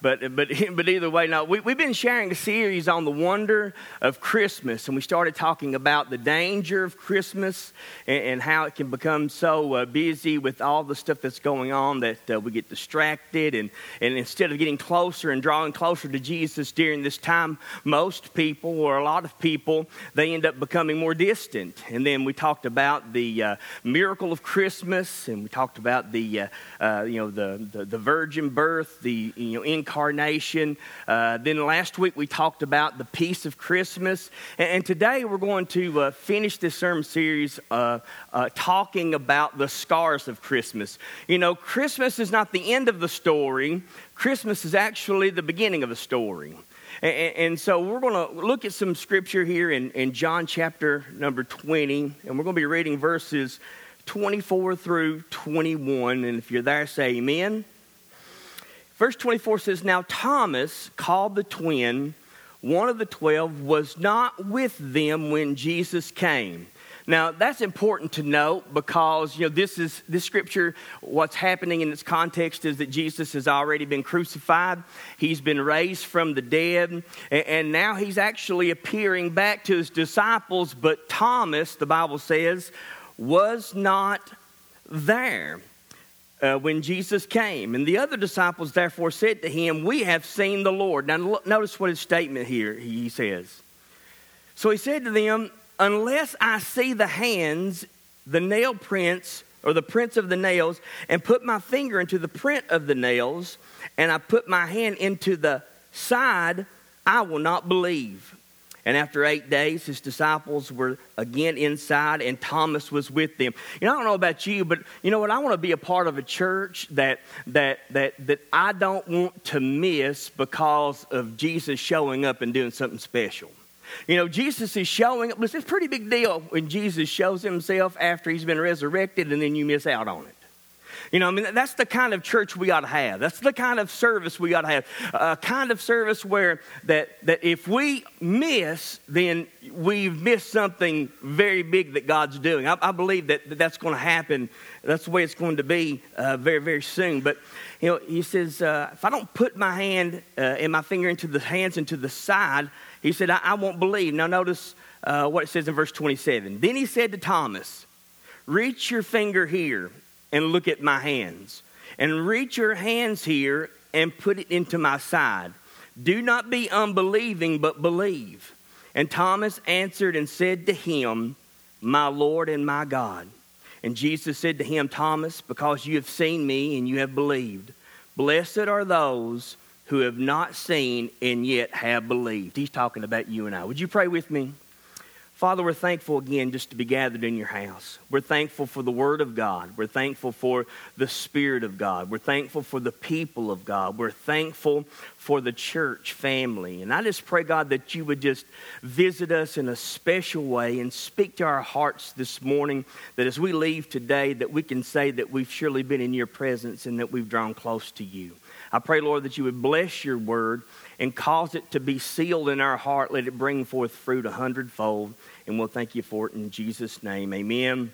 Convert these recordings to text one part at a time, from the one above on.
but, but, but either way, no, we, we've been sharing a series on the wonder of Christmas, and we started talking about the danger of Christmas and, and how it can become so uh, busy with all the stuff that's going on that uh, we get distracted. And, and instead of getting closer and drawing closer to Jesus during this time, most people, or a lot of people, they end up becoming more distant. And then we talked about the uh, miracle of Christmas, and we talked about the, uh, uh, you know, the, the, the virgin birth, the you know, incarnation. Uh, then last week we talked about the peace of Christmas. And, and today we're going to uh, finish this sermon series uh, uh, talking about the scars of Christmas. You know, Christmas is not the end of the story, Christmas is actually the beginning of the story. And, and, so we're going to look at some scripture here in, in John chapter number 20, and we're going to be reading verses 24 through 21. And if you're there, say amen. Verse 24 says, Now Thomas, called the twin, one of the twelve, was not with them when Jesus came. Now that's important to note because you know this is this scripture. What's happening in its context is that Jesus has already been crucified. He's been raised from the dead, and now he's actually appearing back to his disciples. But Thomas, the Bible says, was not there uh, when Jesus came. And the other disciples therefore said to him, We have seen the Lord. Now, notice what his statement here he says. So he said to them, Unless I see the hands, the nail prints, or the prints of the nails, and put my finger into the print of the nails, and I put my hand into the side, I will not believe. And after eight days, his disciples were again inside, and Thomas was with them. You know, I don't know about you, but you know what? I want to be a part of a church that that that that I don't want to miss because of Jesus showing up and doing something special. You know, Jesus is showing up. It's a pretty big deal when Jesus shows himself after he's been resurrected, and then you miss out on it. You know, I mean, that's the kind of church we ought to have. That's the kind of service we ought to have. A kind of service where that, that if we miss, then we've missed something very big that God's doing. I, I believe that, that that's going to happen. That's the way it's going to be uh, very, very soon. But, you know, he says, uh, if I don't put my hand uh, and my finger into the hands and to the side, he said, I, I won't believe. Now, notice uh, what it says in verse 27. Then he said to Thomas, Reach your finger here and look at my hands. And reach your hands here and put it into my side. Do not be unbelieving, but believe. And Thomas answered and said to him, My Lord and my God. And Jesus said to him, Thomas, because you have seen me and you have believed, blessed are those who have not seen and yet have believed. He's talking about you and I. Would you pray with me? Father, we're thankful again just to be gathered in your house. We're thankful for the Word of God. We're thankful for the Spirit of God. We're thankful for the people of God. We're thankful for the church family. And I just pray, God, that you would just visit us in a special way and speak to our hearts this morning, that as we leave today, that we can say that we've surely been in your presence and that we've drawn close to you. I pray, Lord, that you would bless your word and cause it to be sealed in our heart. Let it bring forth fruit a hundredfold. And we'll thank you for it in Jesus' name. Amen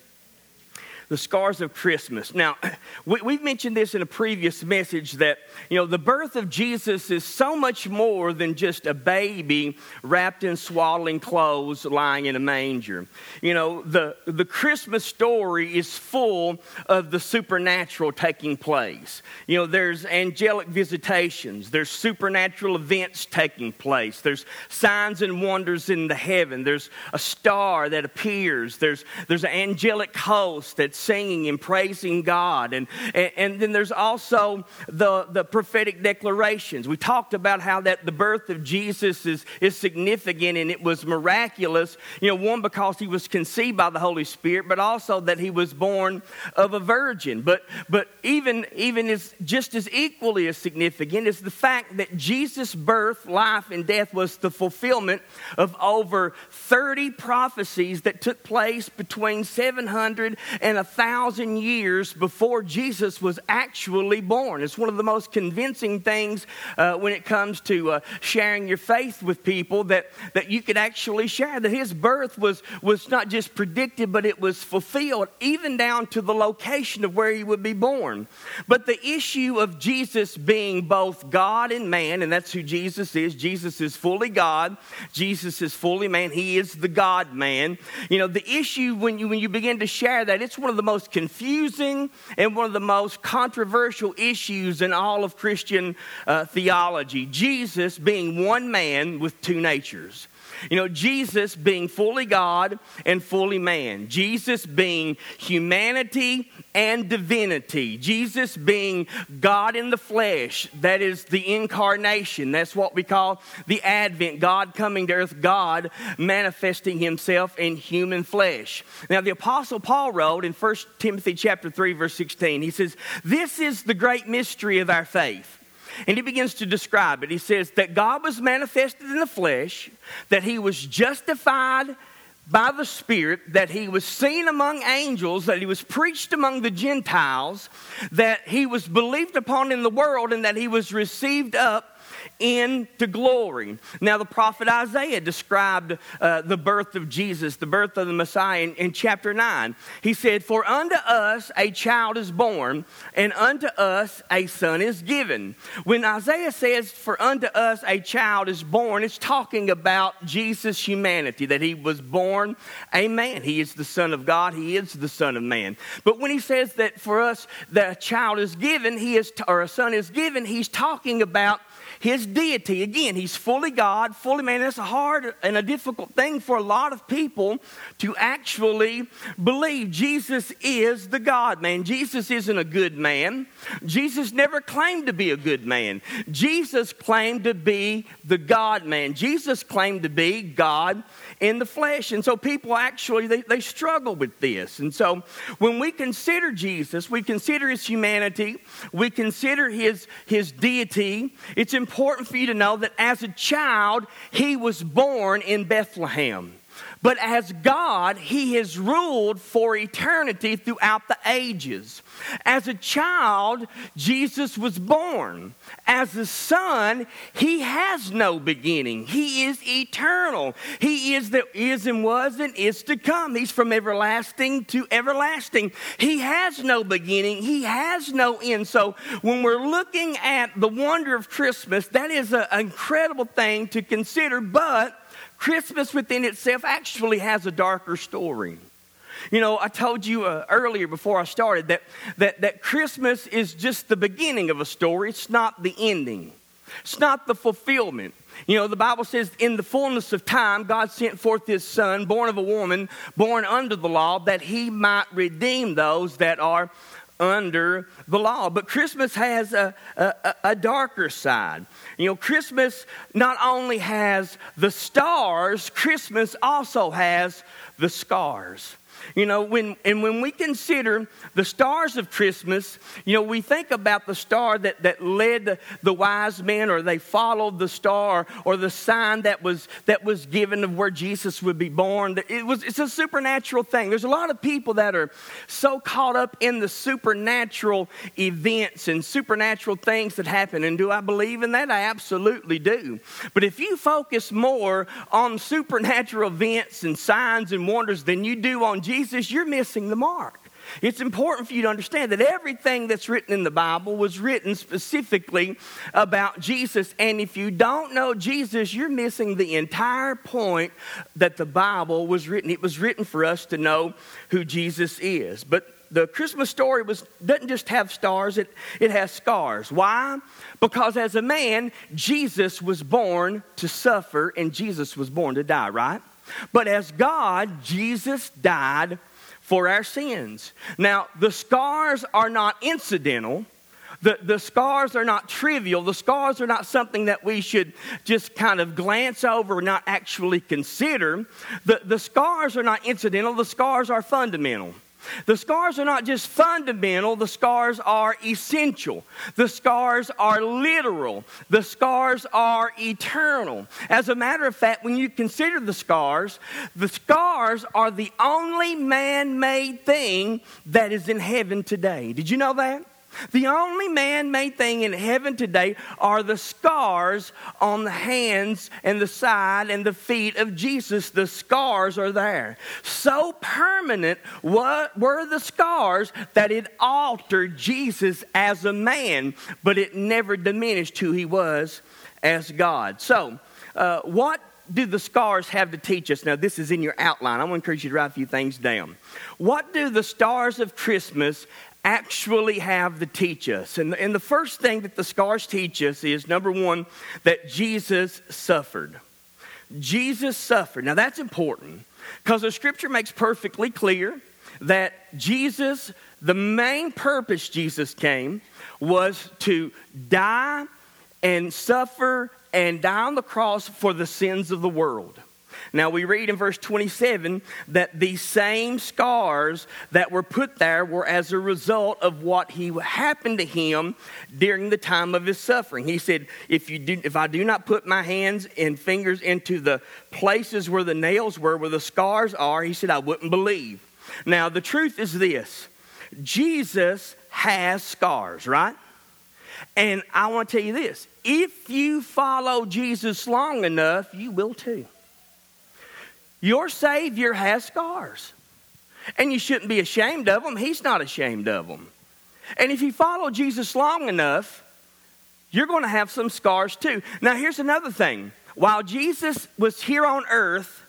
the scars of Christmas. Now, we, have mentioned this in a previous message that, you know, the birth of Jesus is so much more than just a baby wrapped in swaddling clothes lying in a manger. You know, the, the Christmas story is full of the supernatural taking place. You know, there's angelic visitations, there's supernatural events taking place, there's signs and wonders in the heaven, there's a star that appears, there's, there's an angelic host that singing and praising God. And, and, and, then there's also the, the prophetic declarations. We talked about how that the birth of Jesus is, is significant and it was miraculous. You know, one, because he was conceived by the Holy Spirit, but also that he was born of a virgin. But, but even, even is just as equally as significant is the fact that Jesus' birth, life, and death was the fulfillment of over 30 prophecies that took place between 700 and thousand years before Jesus was actually born. It's one of the most convincing things uh, when it comes to uh, sharing your faith with people that, that you could actually share that his birth was, was not just predicted, but it was fulfilled, even down to the location of where he would be born. But the issue of Jesus being both God and man, and that's who Jesus is, Jesus is fully God, Jesus is fully man, he is the God man. You know, the issue when you, when you begin to share that, it's one of the most confusing and one of the most controversial issues in all of Christian uh, theology. Jesus being one man with two natures. You know, Jesus being fully God and fully man. Jesus being humanity and divinity. Jesus being God in the flesh. That is the incarnation. That's what we call the Advent. God coming to earth, God manifesting himself in human flesh. Now, the Apostle Paul wrote in 1 Timothy chapter 3, verse 16, he says, This is the great mystery of our faith and he begins to describe it. He says that God was manifested in the flesh, that he was justified by the Spirit, that he was seen among angels, that he was preached among the Gentiles, that he was believed upon in the world, and that he was received up into glory. Now, the prophet Isaiah described uh, the birth of Jesus, the birth of the Messiah, in, in chapter 9. He said, For unto us a child is born, and unto us a son is given. When Isaiah says, For unto us a child is born, it's talking about Jesus' humanity, that he was born a man. He is the Son of God, he is the Son of man. But when he says that for us a child is given, he is, or a son is given, he's talking about his deity. Again, he's fully God, fully man. That's a hard and a difficult thing for a lot of people to actually believe. Jesus is the God man. Jesus isn't a good man. Jesus never claimed to be a good man. Jesus claimed to be the God man. Jesus claimed to be God in the flesh. And so people actually they, they struggle with this. And so when we consider Jesus, we consider his humanity, we consider his his deity, it's important for you to know that as a child, he was born in Bethlehem. But as God, He has ruled for eternity throughout the ages. As a child, Jesus was born. As a son, He has no beginning. He is eternal. He is that is and was and is to come. He's from everlasting to everlasting. He has no beginning. He has no end. So when we're looking at the wonder of Christmas, that is an incredible thing to consider, but Christmas within itself actually has a darker story. You know, I told you uh, earlier before I started that, that, that Christmas is just the beginning of a story, it's not the ending, it's not the fulfillment. You know, the Bible says, in the fullness of time, God sent forth his son, born of a woman, born under the law, that he might redeem those that are under the law. But Christmas has a, a, a, darker side. You know, Christmas not only has the stars, Christmas also has the scars. You know, when, and when we consider the stars of Christmas, you know, we think about the star that, that led the, wise men or they followed the star or the sign that was, that was given of where Jesus would be born. It was, it's a supernatural thing. There's a lot of people that are so caught up in the supernatural events and supernatural things that happen. And do I believe in that? I absolutely do. But if you focus more on supernatural events and signs and wonders than you do on Jesus, Jesus, you're missing the mark. It's important for you to understand that everything that's written in the Bible was written specifically about Jesus. And if you don't know Jesus, you're missing the entire point that the Bible was written. It was written for us to know who Jesus is. But the Christmas story was, doesn't just have stars, it, it has scars. Why? Because as a man, Jesus was born to suffer and Jesus was born to die, right? But as God, Jesus died for our sins. Now, the scars are not incidental. The, the scars are not trivial. The scars are not something that we should just kind of glance over, not actually consider. The, the scars are not incidental. The scars are fundamental. The scars are not just fundamental, the scars are essential. The scars are literal. The scars are eternal. As a matter of fact, when you consider the scars, the scars are the only man made thing that is in heaven today. Did you know that? The only man made thing in heaven today are the scars on the hands and the side and the feet of Jesus. The scars are there. So permanent were the scars that it altered Jesus as a man, but it never diminished who he was as God. So, uh, what do the scars have to teach us? Now, this is in your outline. I want to encourage you to write a few things down. What do the stars of Christmas actually have to teach us. And, and the first thing that the scars teach us is number one, that Jesus suffered. Jesus suffered. Now that's important because the scripture makes perfectly clear that Jesus, the main purpose Jesus came was to die and suffer and die on the cross for the sins of the world. Now, we read in verse 27 that these same scars that were put there were as a result of what he happened to him during the time of his suffering. He said, if, you do, if I do not put my hands and fingers into the places where the nails were, where the scars are, he said, I wouldn't believe. Now, the truth is this Jesus has scars, right? And I want to tell you this if you follow Jesus long enough, you will too. Your Savior has scars. And you shouldn't be ashamed of them. He's not ashamed of them. And if you follow Jesus long enough, you're going to have some scars too. Now, here's another thing. While Jesus was here on earth,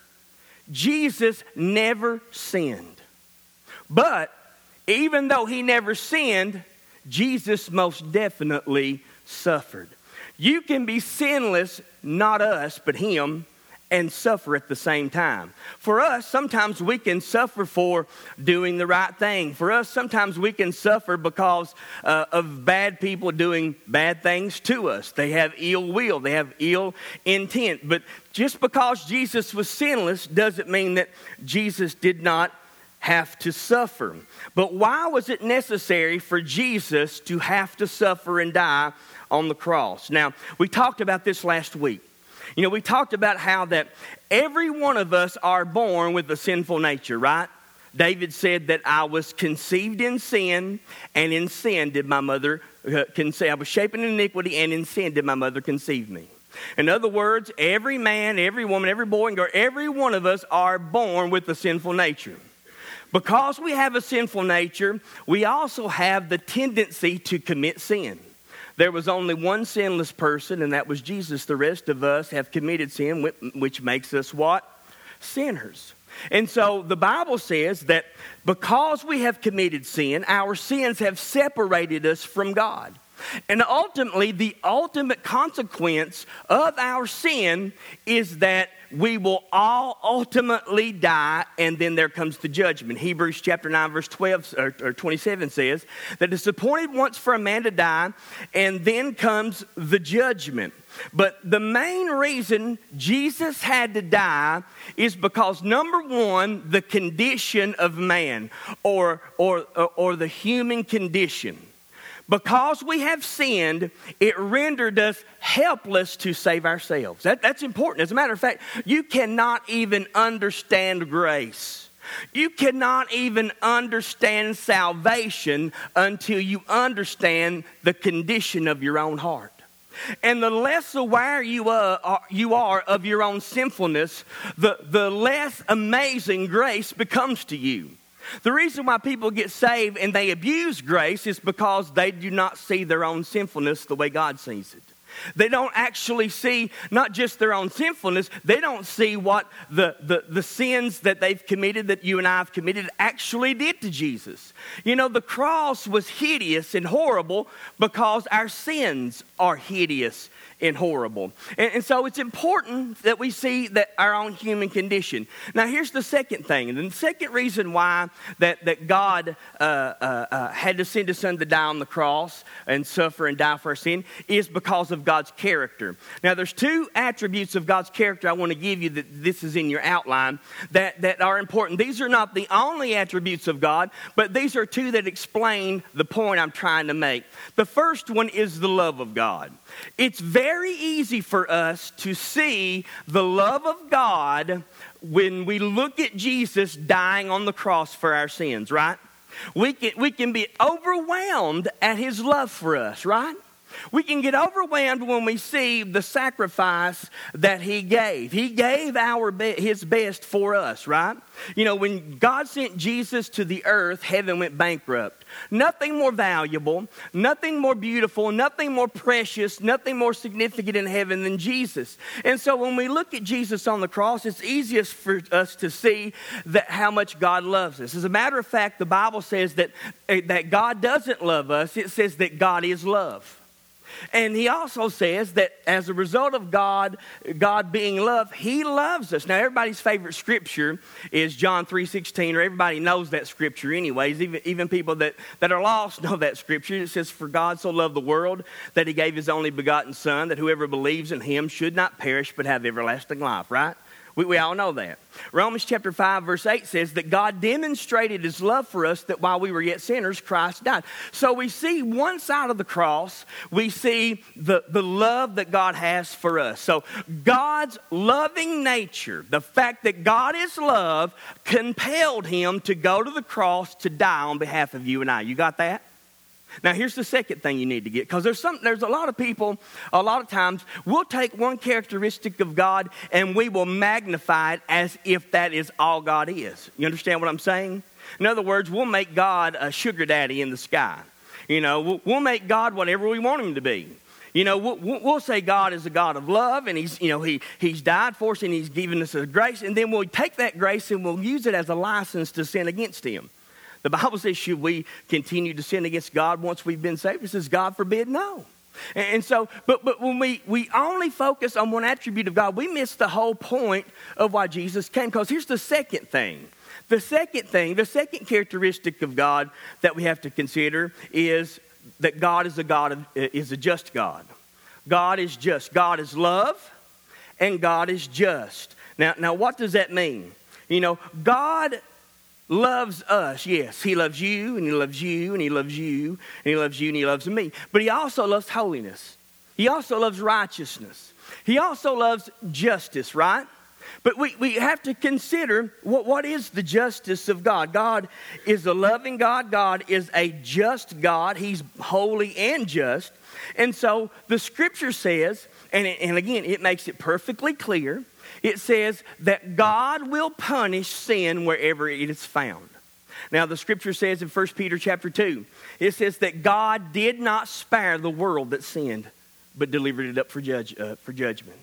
Jesus never sinned. But even though he never sinned, Jesus most definitely suffered. You can be sinless, not us, but him, and suffer at the same time. For us, sometimes we can suffer for doing the right thing. For us, sometimes we can suffer because uh, of bad people doing bad things to us. They have ill will, they have ill intent. But just because Jesus was sinless doesn't mean that Jesus did not have to suffer. But why was it necessary for Jesus to have to suffer and die on the cross? Now, we talked about this last week. You know, we talked about how that every one of us are born with a sinful nature, right? David said that I was conceived in sin, and in sin did my mother uh, conceive. I was shaped in iniquity, and in sin did my mother conceive me. In other words, every man, every woman, every boy and girl, every one of us are born with a sinful nature. Because we have a sinful nature, we also have the tendency to commit sin. There was only one sinless person, and that was Jesus. The rest of us have committed sin, which makes us what? Sinners. And so the Bible says that because we have committed sin, our sins have separated us from God. And ultimately, the ultimate consequence of our sin is that we will all ultimately die, and then there comes the judgment. Hebrews chapter 9, verse 12 or, or 27 says that it's appointed once for a man to die, and then comes the judgment. But the main reason Jesus had to die is because number one, the condition of man or, or, or, or the human condition. Because we have sinned, it rendered us helpless to save ourselves. That, that's important. As a matter of fact, you cannot even understand grace. You cannot even understand salvation until you understand the condition of your own heart. And the less aware you are, you are of your own sinfulness, the, the less amazing grace becomes to you. The reason why people get saved and they abuse grace is because they do not see their own sinfulness the way God sees it. They don't actually see not just their own sinfulness, they don't see what the, the, the sins that they've committed, that you and I have committed, actually did to Jesus. You know, the cross was hideous and horrible because our sins are hideous and horrible. And, and, so it's important that we see that our own human condition. Now, here's the second thing. And the second reason why that, that God uh, uh, uh, had to send his son to die on the cross and suffer and die for our sin is because of God's character. Now, there's two attributes of God's character I want to give you that this is in your outline that, that are important. These are not the only attributes of God, but these are two that explain the point I'm trying to make. The first one is the love of God. It's very easy for us to see the love of God when we look at Jesus dying on the cross for our sins, right? We can, we can be overwhelmed at his love for us, right? We can get overwhelmed when we see the sacrifice that He gave. He gave our be- His best for us, right? You know, when God sent Jesus to the earth, heaven went bankrupt. Nothing more valuable, nothing more beautiful, nothing more precious, nothing more significant in heaven than Jesus. And so when we look at Jesus on the cross, it's easiest for us to see that how much God loves us. As a matter of fact, the Bible says that, eh, that God doesn't love us, it says that God is love. And he also says that as a result of God, God being love, he loves us. Now, everybody's favorite scripture is John 3.16, or everybody knows that scripture anyways. Even, even people that, that are lost know that scripture. It says, For God so loved the world that he gave his only begotten Son, that whoever believes in him should not perish but have everlasting life, right? We, we all know that. Romans chapter 5, verse 8 says that God demonstrated his love for us that while we were yet sinners, Christ died. So we see one side of the cross, we see the, the love that God has for us. So God's loving nature, the fact that God is love, compelled him to go to the cross to die on behalf of you and I. You got that? Now, here's the second thing you need to get because there's, some, there's a lot of people, a lot of times, we'll take one characteristic of God and we will magnify it as if that is all God is. You understand what I'm saying? In other words, we'll make God a sugar daddy in the sky. You know, we'll, we'll make God whatever we want him to be. You know, we'll, we'll, say God is a God of love, and He's, you know, he, He's died for us, and He's given us a grace, and then we'll take that grace and we'll use it as a license to sin against Him. The Bible says, should we continue to sin against God once we've been saved? It says, God forbid, no. And so, but, but when we, we only focus on one attribute of God, we miss the whole point of why Jesus came. Because here's the second thing. The second thing, the second characteristic of God that we have to consider is that God is a God of, is a just God. God is just. God is love and God is just. Now, now what does that mean? You know, God loves us. Yes, He loves you, and He loves you, and He loves you, and He loves you, and He loves me. But He also loves holiness. He also loves righteousness. He also loves justice, right? But we, we have to consider what, what is the justice of God. God is a loving God. God is a just God. He's holy and just. And so the scripture says, and, and again, it makes it perfectly clear it says that God will punish sin wherever it is found. Now, the scripture says in 1 Peter chapter 2, it says that God did not spare the world that sinned, but delivered it up for, judge, uh, for judgment.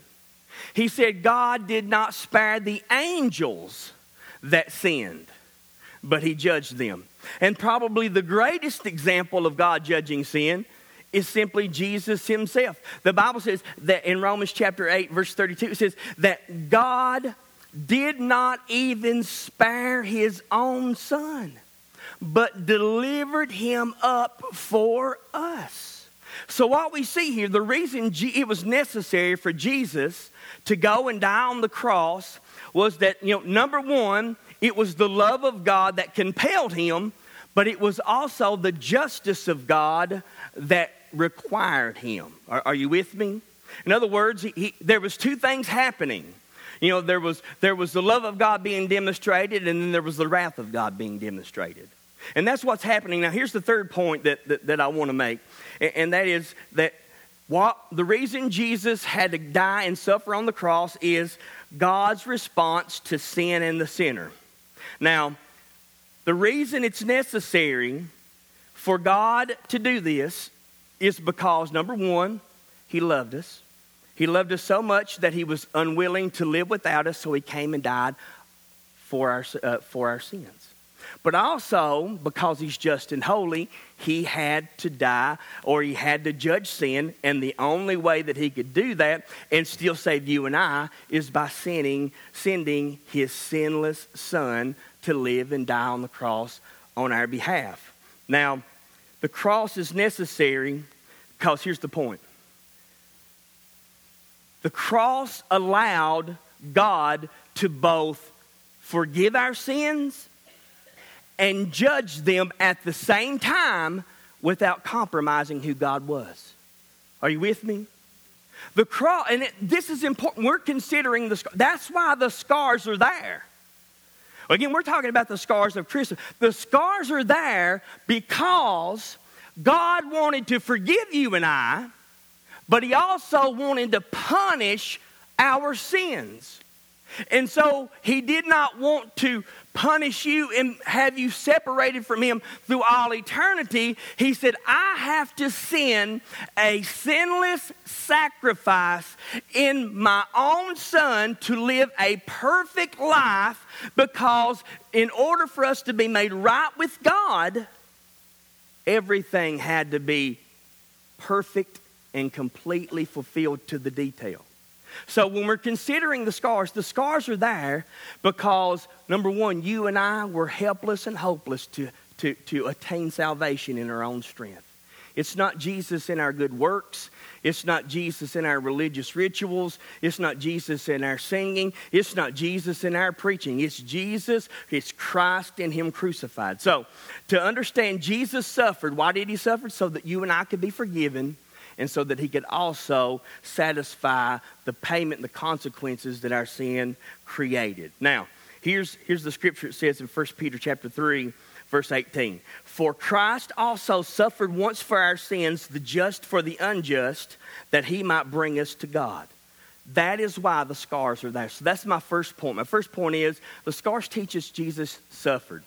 He said God did not spare the angels that sinned, but he judged them. And probably the greatest example of God judging sin is simply Jesus himself. The Bible says that in Romans chapter 8, verse 32, it says that God did not even spare his own son, but delivered him up for us. So, what we see here, the reason it was necessary for Jesus to go and die on the cross was that, you know, number one, it was the love of God that compelled him, but it was also the justice of God that required him. Are, are you with me? In other words, he, he, there was two things happening. You know, there was, there was the love of God being demonstrated, and then there was the wrath of God being demonstrated. And that's what's happening. Now, here's the third point that, that, that I want to make, and, and that is that what, the reason Jesus had to die and suffer on the cross is God's response to sin and the sinner. Now, the reason it's necessary for God to do this is because, number one, He loved us. He loved us so much that He was unwilling to live without us, so He came and died for our, uh, for our sins. But also, because he's just and holy, he had to die or he had to judge sin. And the only way that he could do that and still save you and I is by sending, sending his sinless son to live and die on the cross on our behalf. Now, the cross is necessary because here's the point the cross allowed God to both forgive our sins and judge them at the same time without compromising who God was. Are you with me? The cross, and it, this is important. We're considering the that's why the scars are there. Again, we're talking about the scars of Christmas. The scars are there because God wanted to forgive you and I, but He also wanted to punish our sins. And so He did not want to punish you and have you separated from Him through all eternity. He said, I have to send a sinless sacrifice in my own Son to live a perfect life because in order for us to be made right with God, everything had to be perfect and completely fulfilled to the detail. So when we're considering the scars, the scars are there because, number one, you and I were helpless and hopeless to, to, to attain salvation in our own strength. It's not Jesus in our good works. It's not Jesus in our religious rituals. It's not Jesus in our singing. It's not Jesus in our preaching. It's Jesus, it's Christ in Him crucified. So, to understand Jesus suffered, why did He suffer? So that you and I could be forgiven and so that he could also satisfy the payment the consequences that our sin created. Now, here's, here's the scripture it says in 1 Peter chapter 3, verse 18. For Christ also suffered once for our sins, the just for the unjust, that he might bring us to God. That is why the scars are there. So that's my first point. My first point is the scars teach us Jesus suffered.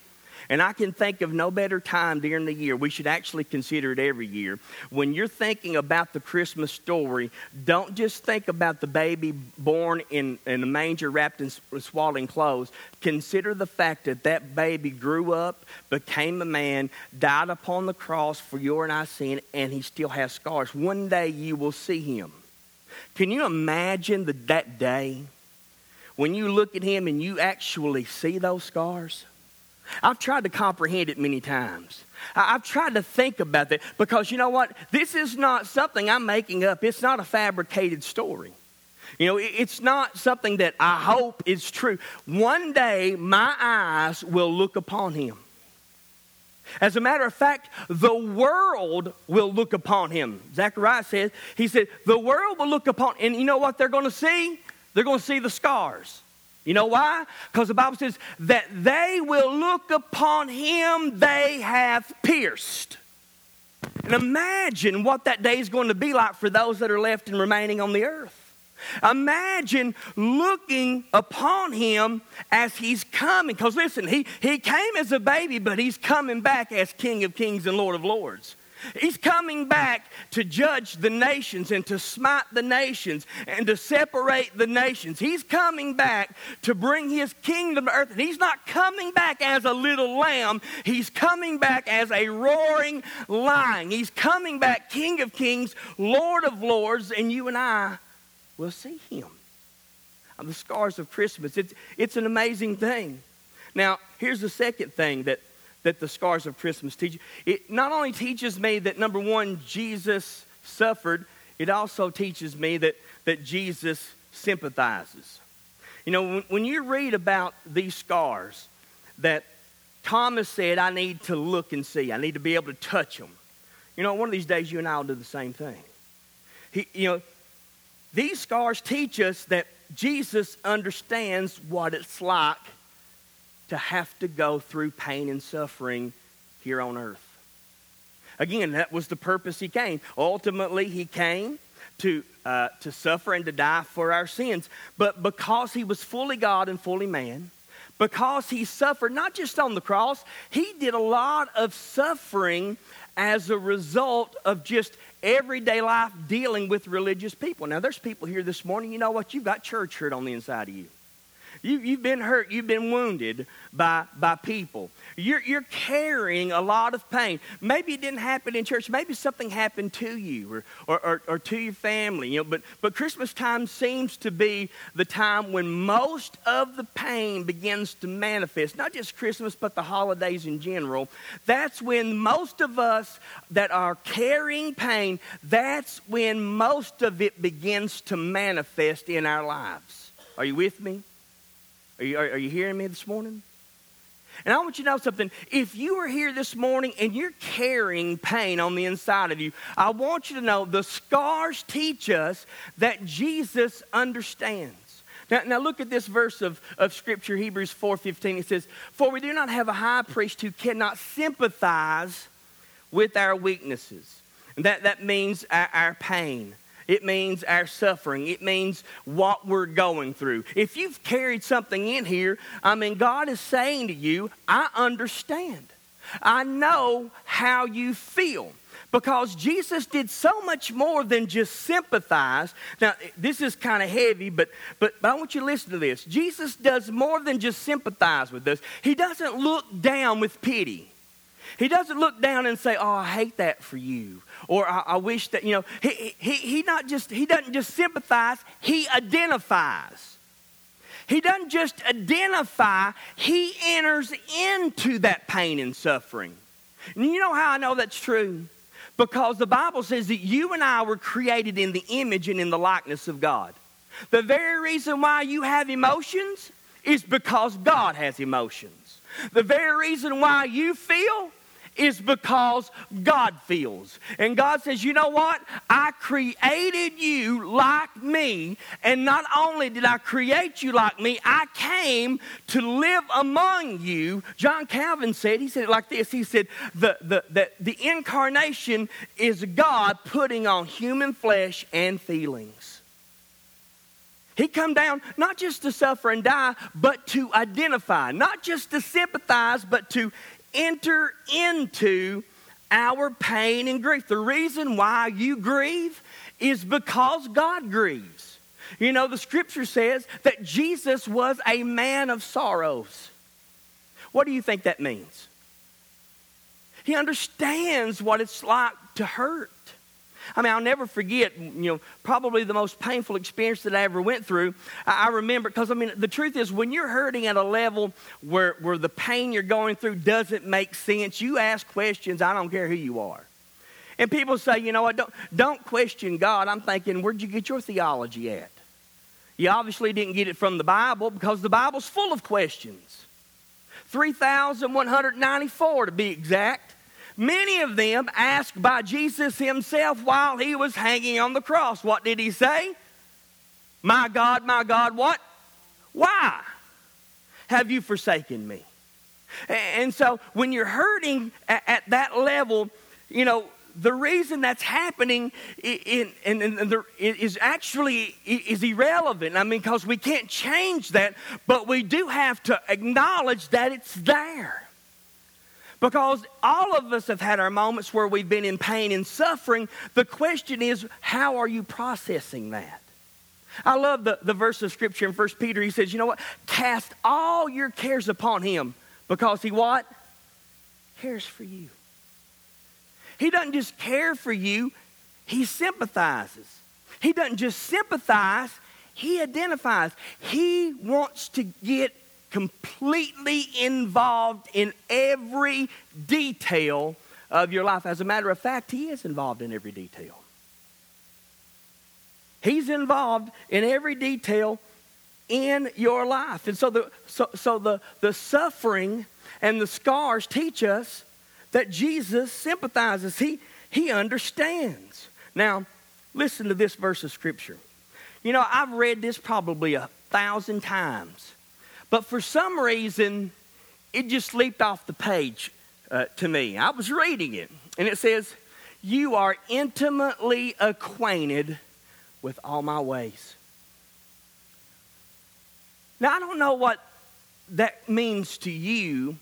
And I can think of no better time during the year. We should actually consider it every year. When you're thinking about the Christmas story, don't just think about the baby born in, in a manger wrapped in swaddling clothes. Consider the fact that that baby grew up, became a man, died upon the cross for your and I sin, and he still has scars. One day you will see him. Can you imagine the, that day when you look at him and you actually see those scars? I've tried to comprehend it many times. I've tried to think about that because you know what? This is not something I'm making up, it's not a fabricated story. You know, it's not something that I hope is true. One day, my eyes will look upon him. As a matter of fact, the world will look upon him. Zechariah says, he said, the world will look upon, and you know what they're going to see? They're going to see the scars. You know why? Because the Bible says that they will look upon him they have pierced. And imagine what that day is going to be like for those that are left and remaining on the earth. Imagine looking upon him as he's coming. Because listen, he, he came as a baby, but he's coming back as King of Kings and Lord of Lords. He's coming back to judge the nations and to smite the nations and to separate the nations. He's coming back to bring his kingdom to earth. And he's not coming back as a little lamb, he's coming back as a roaring lion. He's coming back King of kings, Lord of lords, and you and I will see him. The scars of Christmas, it's, it's an amazing thing. Now, here's the second thing that that the scars of Christmas teach. You. It not only teaches me that, number one, Jesus suffered, it also teaches me that, that Jesus sympathizes. You know, when, when you read about these scars, that Thomas said, I need to look and see, I need to be able to touch them. You know, one of these days you and I will do the same thing. He, you know, these scars teach us that Jesus understands what it's like to have to go through pain and suffering here on earth. Again, that was the purpose he came. Ultimately, he came to, uh, to suffer and to die for our sins. But because he was fully God and fully man, because he suffered not just on the cross, he did a lot of suffering as a result of just everyday life dealing with religious people. Now, there's people here this morning, you know what? You've got church hurt on the inside of you. You, you've been hurt, you've been wounded by, by people. You're, you're carrying a lot of pain. Maybe it didn't happen in church. Maybe something happened to you or, or, or, or to your family. You know, but, but Christmas time seems to be the time when most of the pain begins to manifest. Not just Christmas, but the holidays in general. That's when most of us that are carrying pain, that's when most of it begins to manifest in our lives. Are you with me? Are you, are, are you hearing me this morning? And I want you to know something. If you are here this morning and you're carrying pain on the inside of you, I want you to know the scars teach us that Jesus understands. Now, now look at this verse of, of Scripture, Hebrews 4.15. It says, For we do not have a high priest who cannot sympathize with our weaknesses. And that, that means our, our pain. It means our suffering. It means what we're going through. If you've carried something in here, I mean, God is saying to you, I understand. I know how you feel because Jesus did so much more than just sympathize. Now, this is kind of heavy, but, but, but I want you to listen to this. Jesus does more than just sympathize with us, He doesn't look down with pity. He doesn't look down and say, Oh, I hate that for you. Or I, I wish that, you know, he, he, he, not just, he doesn't just sympathize, he identifies. He doesn't just identify, he enters into that pain and suffering. And you know how I know that's true? Because the Bible says that you and I were created in the image and in the likeness of God. The very reason why you have emotions is because God has emotions. The very reason why you feel is because God feels. And God says, you know what? I created you like me. And not only did I create you like me, I came to live among you. John Calvin said, he said it like this. He said, the, the, the, the incarnation is God putting on human flesh and feelings. He come down not just to suffer and die, but to identify, not just to sympathize, but to enter into our pain and grief. The reason why you grieve is because God grieves. You know, the scripture says that Jesus was a man of sorrows. What do you think that means? He understands what it's like to hurt. I mean, I'll never forget, you know, probably the most painful experience that I ever went through. I, I remember, because I mean, the truth is, when you're hurting at a level where, where the pain you're going through doesn't make sense, you ask questions, I don't care who you are. And people say, you know what, don't, don't question God. I'm thinking, where'd you get your theology at? You obviously didn't get it from the Bible because the Bible's full of questions. 3,194 to be exact. Many of them asked by Jesus himself while he was hanging on the cross. What did he say? My God, my God, what? Why have you forsaken me? And so when you're hurting at, that level, you know, the reason that's happening in, in, in the, is actually is irrelevant. I mean, because we can't change that, but we do have to acknowledge that it's there. Because all of us have had our moments where we've been in pain and suffering. The question is, how are you processing that? I love the, the verse of scripture in 1 Peter. He says, you know what? Cast all your cares upon him because he what? Cares for you. He doesn't just care for you, he sympathizes. He doesn't just sympathize, he identifies. He wants to get completely involved in every detail of your life. As a matter of fact, He is involved in every detail. He's involved in every detail in your life. And so the, so, so the, the suffering and the scars teach us that Jesus sympathizes, He, he understands. Now, listen to this verse of Scripture. You know, I've read this probably a thousand times. But for some reason, it just leaped off the page uh, to me. I was reading it, and it says, You are intimately acquainted with all my ways. Now, I don't know what that means to you,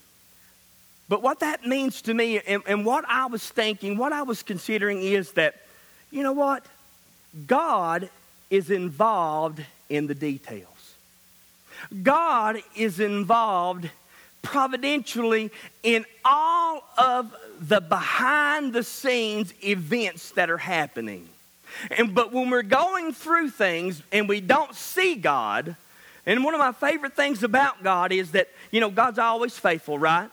but what that means to me, and, and what I was thinking, what I was considering is that, you know what? God is involved in the details. God is involved providentially in all of the behind the scenes events that are happening. And but when we're going through things and we don't see God, and one of my favorite things about God is that, you know, God's always faithful, right?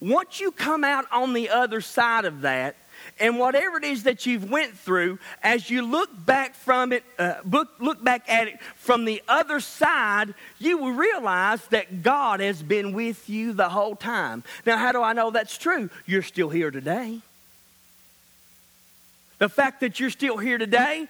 Once you come out on the other side of that, and whatever it is that you've went through, as you look back from it, uh, look, look back at it from the other side, you will realize that God has been with you the whole time. Now, how do I know that's true? You're still here today. The fact that you're still here today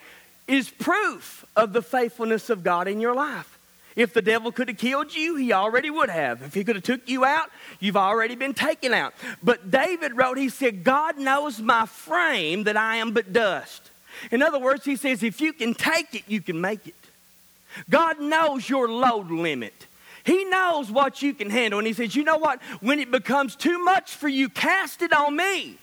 is proof of the faithfulness of God in your life. If the devil could have killed you, he already would have. If he could have took you out, you've already been taken out. But David wrote, he said, God knows my frame that I am but dust. In other words, he says, if you can take it, you can make it. God knows your load limit. He knows what you can handle. And he says, you know what? When it becomes too much for you, cast it on me.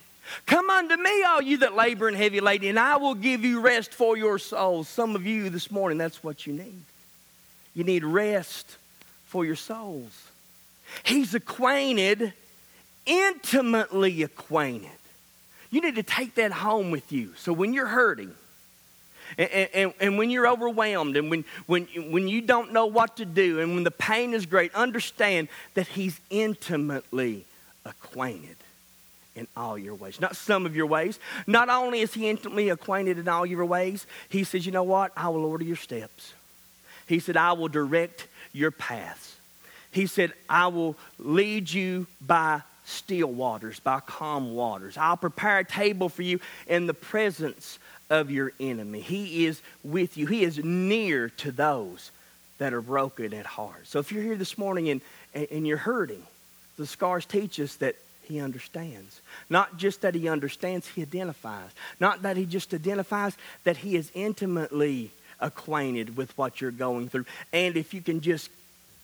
Come unto me, all you that labor and heavy laden, and I will give you rest for your souls. Some of you this morning, that's what you need. You need rest for your souls. He's acquainted, intimately acquainted. You need to take that home with you. So when you're hurting, and, and, and, when you're overwhelmed and when, when, when you don't know what to do and when the pain is great, understand that He's intimately acquainted in all your ways. Not some of your ways. Not only is He intimately acquainted in all your ways, He says, You know what? I will order your steps. He said, I will direct your paths. He said, I will lead you by still waters, by calm waters. I'll prepare a table for you in the presence of your enemy. He is with you, He is near to those that are broken at heart. So if you're here this morning and, and you're hurting, the scars teach us that he understands. Not just that he understands, he identifies. Not that he just identifies, that he is intimately acquainted with what you're going through. And if you can just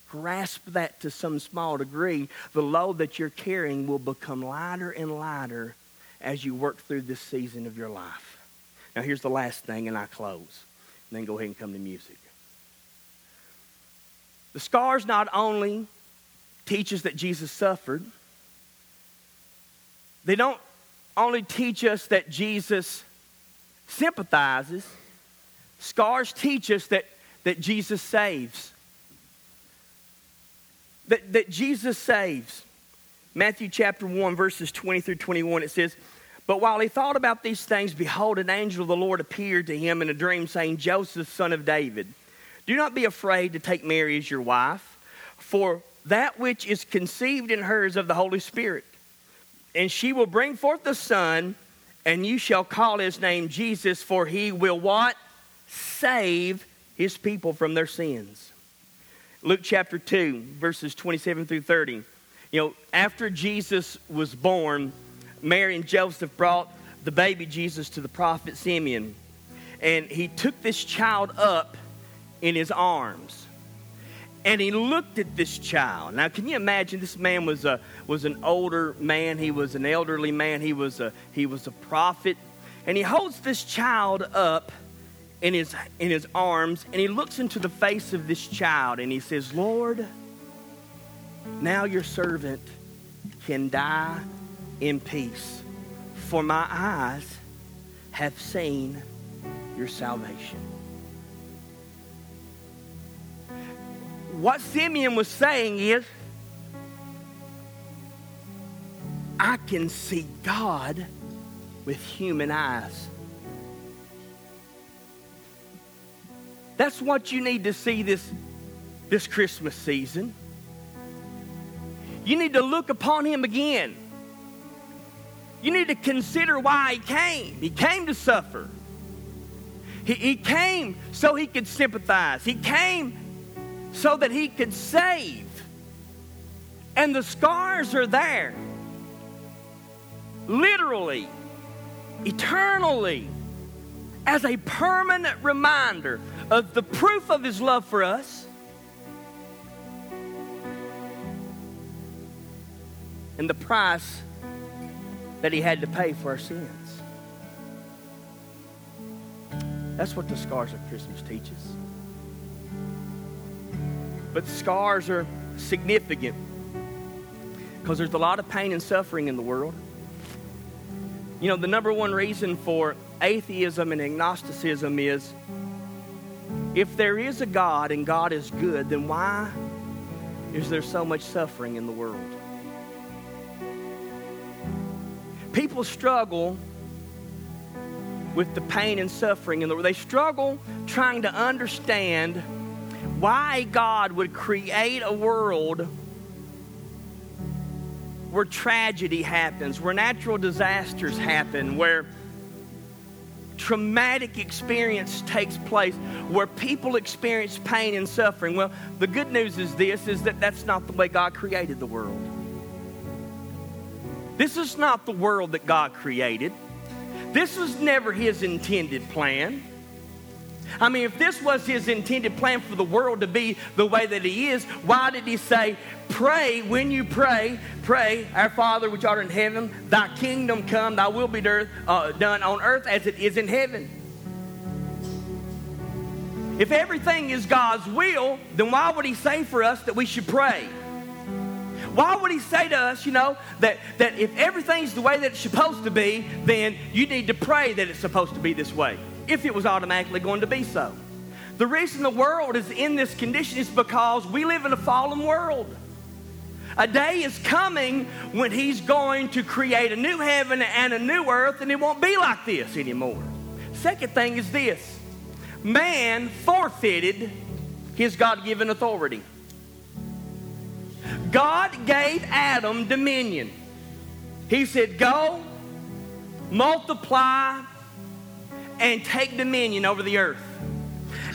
grasp that to some small degree, the load that you're carrying will become lighter and lighter as you work through this season of your life. Now, here's the last thing, and I close. And then go ahead and come to music. The scars not only teach us that Jesus suffered, they don't only teach us that Jesus sympathizes, Scars teach us that, that Jesus saves. That, that Jesus saves. Matthew chapter 1, verses 20 through 21, it says, But while he thought about these things, behold, an angel of the Lord appeared to him in a dream, saying, Joseph, son of David, do not be afraid to take Mary as your wife, for that which is conceived in her is of the Holy Spirit. And she will bring forth a son, and you shall call his name Jesus, for he will what? Save his people from their sins. Luke chapter 2, verses 27 through 30. You know, after Jesus was born, Mary and Joseph brought the baby Jesus to the prophet Simeon. And he took this child up in his arms. And he looked at this child. Now, can you imagine? This man was a was an older man. He was an elderly man. He was a he was a prophet. And he holds this child up in his, in his arms and he looks into the face of this child and he says, Lord, now your servant can die in peace, for my eyes have seen your salvation. What Simeon was saying is, I can see God with human eyes. That's what you need to see this, this Christmas season. You need to look upon him again. You need to consider why he came. He came to suffer. He, he came so he could sympathize. He came so that he could save. And the scars are there. Literally, eternally, as a permanent reminder of the proof of his love for us and the price that he had to pay for our sins. That's what the scars of Christmas teaches. But scars are significant because there's a lot of pain and suffering in the world. You know, the number one reason for atheism and agnosticism is if there is a God and God is good, then why is there so much suffering in the world? People struggle with the pain and suffering in the world. They struggle trying to understand why God would create a world where tragedy happens, where natural disasters happen, where traumatic experience takes place, where people experience pain and suffering. Well, the good news is this is that that's not the way God created the world. This is not the world that God created. This was never his intended plan. I mean, if this was his intended plan for the world to be the way that he is, why did he say, Pray when you pray, pray, Our Father which art in heaven, thy kingdom come, thy will be uh, done on earth as it is in heaven? If everything is God's will, then why would he say for us that we should pray? Why would he say to us, you know, that, that if everything's the way that it's supposed to be, then you need to pray that it's supposed to be this way? If it was automatically going to be so. The reason the world is in this condition is because we live in a fallen world. A day is coming when He's going to create a new heaven and a new earth, and it won't be like this anymore. Second thing is this man forfeited his God given authority. God gave Adam dominion. He said, Go, multiply, and take dominion over the earth.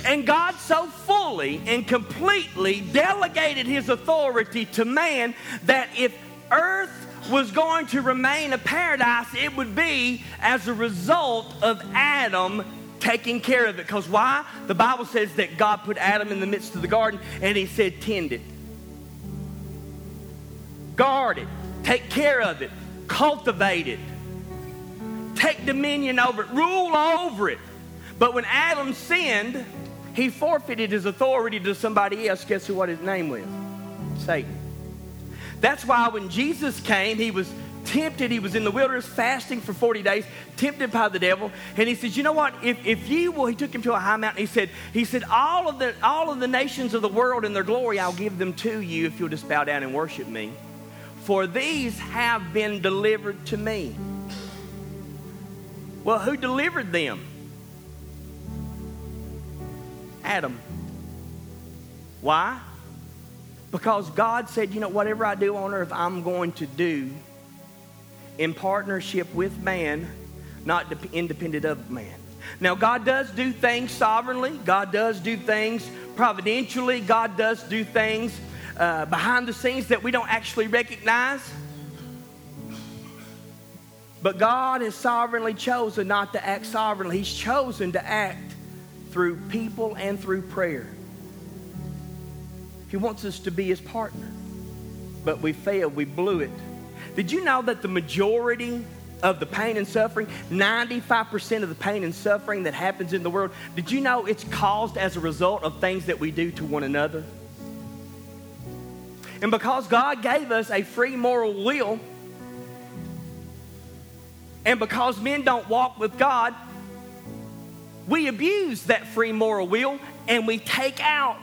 And God so fully and completely delegated his authority to man that if earth was going to remain a paradise, it would be as a result of Adam taking care of it. Because why? The Bible says that God put Adam in the midst of the garden and he said, Tend it, guard it, take care of it, cultivate it take dominion over it, rule over it. But when Adam sinned, he forfeited his authority to somebody else. Guess who what his name was? Satan. That's why when Jesus came, he was tempted. He was in the wilderness fasting for 40 days, tempted by the devil. And he says, You know what? If, if you will, he took him to a high mountain. He said, He said, all of the all of the nations of the world and their glory, I'll give them to you if you'll just bow down and worship me. For these have been delivered to me. Well, who delivered them? Adam. Why? Because God said, you know, whatever I do on earth, I'm going to do in partnership with man, not independent of man. Now, God does do things sovereignly, God does do things providentially, God does do things uh, behind the scenes that we don't actually recognize. But God has sovereignly chosen not to act sovereignly. He's chosen to act through people and through prayer. He wants us to be his partner. But we failed, we blew it. Did you know that the majority of the pain and suffering, 95% of the pain and suffering that happens in the world, did you know it's caused as a result of things that we do to one another? And because God gave us a free moral will, and because men don't walk with God, we abuse that free moral will and we take out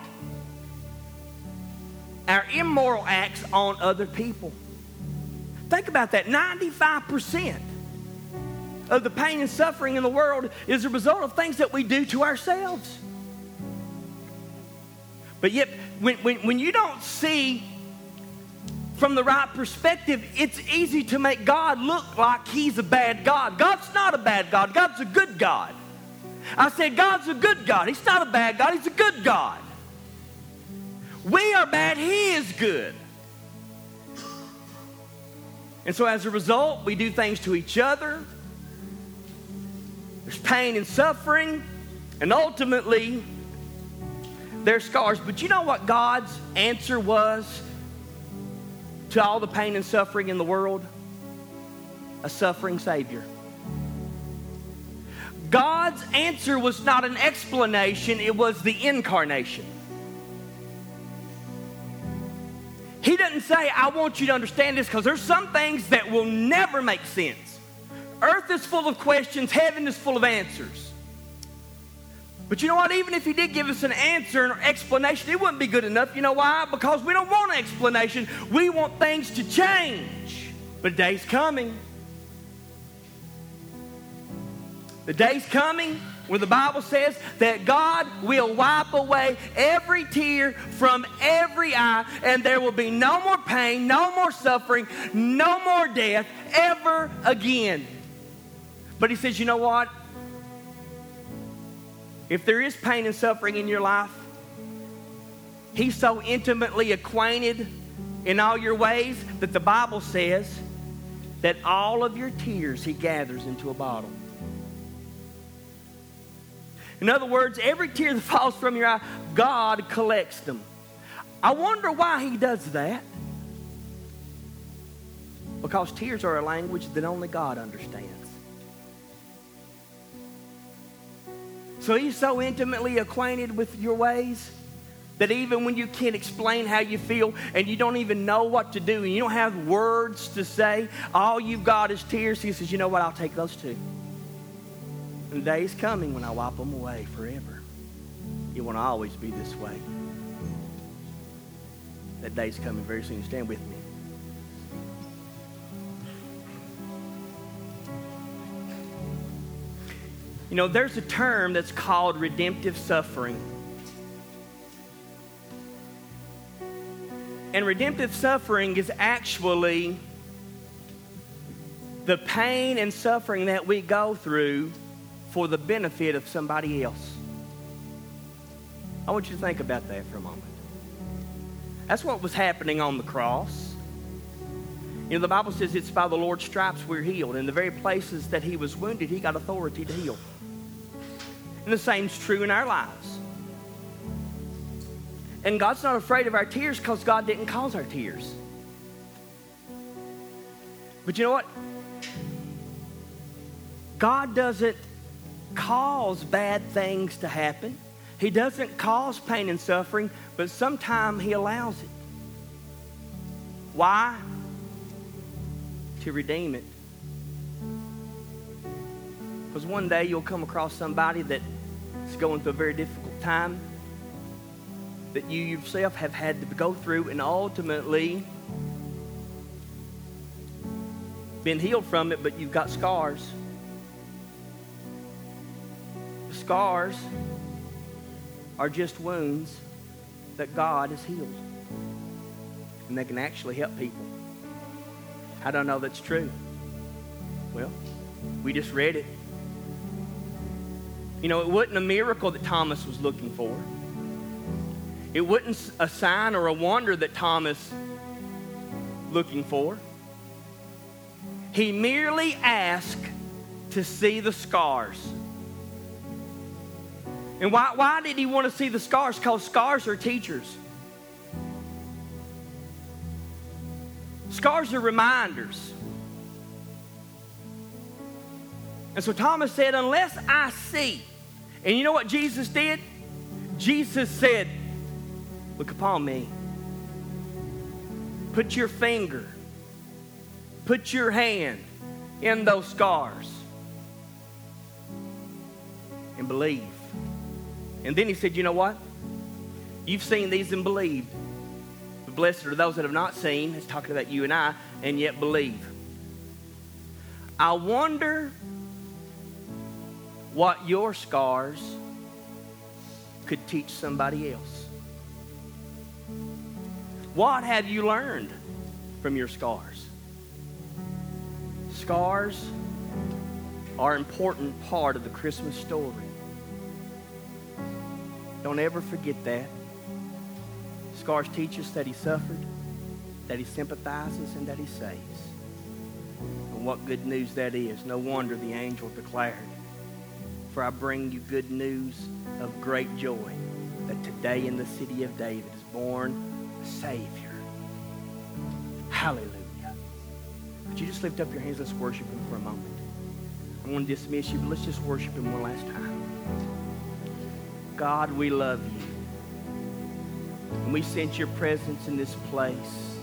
our immoral acts on other people. Think about that 95% of the pain and suffering in the world is a result of things that we do to ourselves. But yet, when, when, when you don't see from the right perspective, it's easy to make God look like He's a bad God. God's not a bad God, God's a good God. I said, God's a good God. He's not a bad God, He's a good God. We are bad, He is good. And so as a result, we do things to each other. There's pain and suffering, and ultimately, there's scars. But you know what God's answer was to all the pain and suffering in the world? A suffering Savior. God's answer was not an explanation, it was the incarnation. He doesn't say, I want you to understand this because there's some things that will never make sense. Earth is full of questions, heaven is full of answers. But you know what? Even if he did give us an answer and explanation, it wouldn't be good enough. You know why? Because we don't want an explanation. We want things to change. But the day's coming. The day's coming where the Bible says that God will wipe away every tear from every eye, and there will be no more pain, no more suffering, no more death ever again. But He says, you know what? If there is pain and suffering in your life, He's so intimately acquainted in all your ways that the Bible says that all of your tears He gathers into a bottle. In other words, every tear that falls from your eye, God collects them. I wonder why He does that. Because tears are a language that only God understands. So He's so intimately acquainted with your ways that even when you can't explain how you feel and you don't even know what to do and you don't have words to say, all you've got is tears, He says, You know what? I'll take those too. And the day's coming when I wipe them away forever. You want to always be this way. That day's coming very soon. Stand with me. You know, there's a term that's called redemptive suffering. And redemptive suffering is actually the pain and suffering that we go through for the benefit of somebody else. I want you to think about that for a moment. That's what was happening on the cross. You know, the Bible says it's by the Lord's stripes we're healed. In the very places that he was wounded, he got authority to heal. And the same's true in our lives. And God's not afraid of our tears because God didn't cause our tears. But you know what? God doesn't cause bad things to happen. He doesn't cause pain and suffering, but sometimes He allows it. Why? To redeem it. Because one day you'll come across somebody that is going through a very difficult time that you yourself have had to go through and ultimately been healed from it, but you've got scars scars are just wounds that God has healed. And they can actually help people. How do I know that's true? Well, we just read it. You know, it wasn't a miracle that Thomas was looking for. It wasn't a sign or a wonder that Thomas looking for. He merely asked to see the scars. And why, why did he want to see the scars? Because scars are teachers. Scars are reminders. And so Thomas said, Unless I see. And you know what Jesus did? Jesus said, Look upon me. Put your finger, put your hand in those scars, and believe. And then he said, You know what? You've seen these and believed. But blessed are those that have not seen. He's talking about you and I, and yet believe. I wonder what your scars could teach somebody else. What have you learned from your scars? Scars are an important part of the Christmas story. Don't ever forget that. Scars teach us that he suffered, that he sympathizes, and that he saves. And what good news that is. No wonder the angel declared, For I bring you good news of great joy, that today in the city of David is born a Savior. Hallelujah. Would you just lift up your hands? Let's worship him for a moment. I'm going to dismiss you, but let's just worship him one last time. God, we love you. And we sense your presence in this place.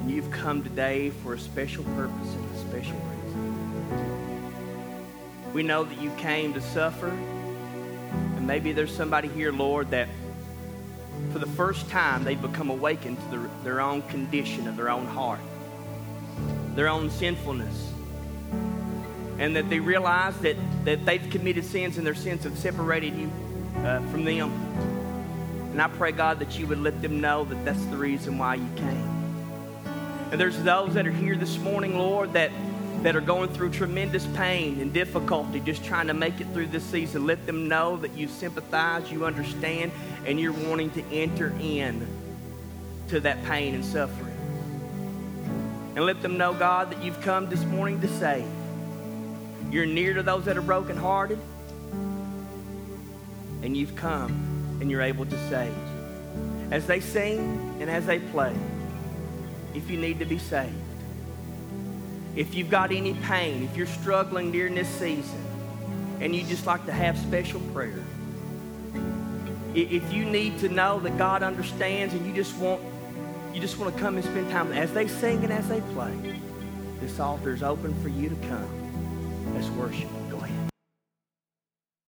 And you've come today for a special purpose and a special reason. We know that you came to suffer. And maybe there's somebody here, Lord, that for the first time they've become awakened to their, their own condition of their own heart, their own sinfulness and that they realize that, that they've committed sins and their sins have separated you uh, from them. And I pray, God, that you would let them know that that's the reason why you came. And there's those that are here this morning, Lord, that, that are going through tremendous pain and difficulty just trying to make it through this season. Let them know that you sympathize, you understand, and you're wanting to enter in to that pain and suffering. And let them know, God, that you've come this morning to save. You're near to those that are brokenhearted. And you've come and you're able to save. As they sing and as they play, if you need to be saved, if you've got any pain, if you're struggling during this season, and you just like to have special prayer, if you need to know that God understands and you just want you just want to come and spend time as they sing and as they play, this altar is open for you to come. Let's worship.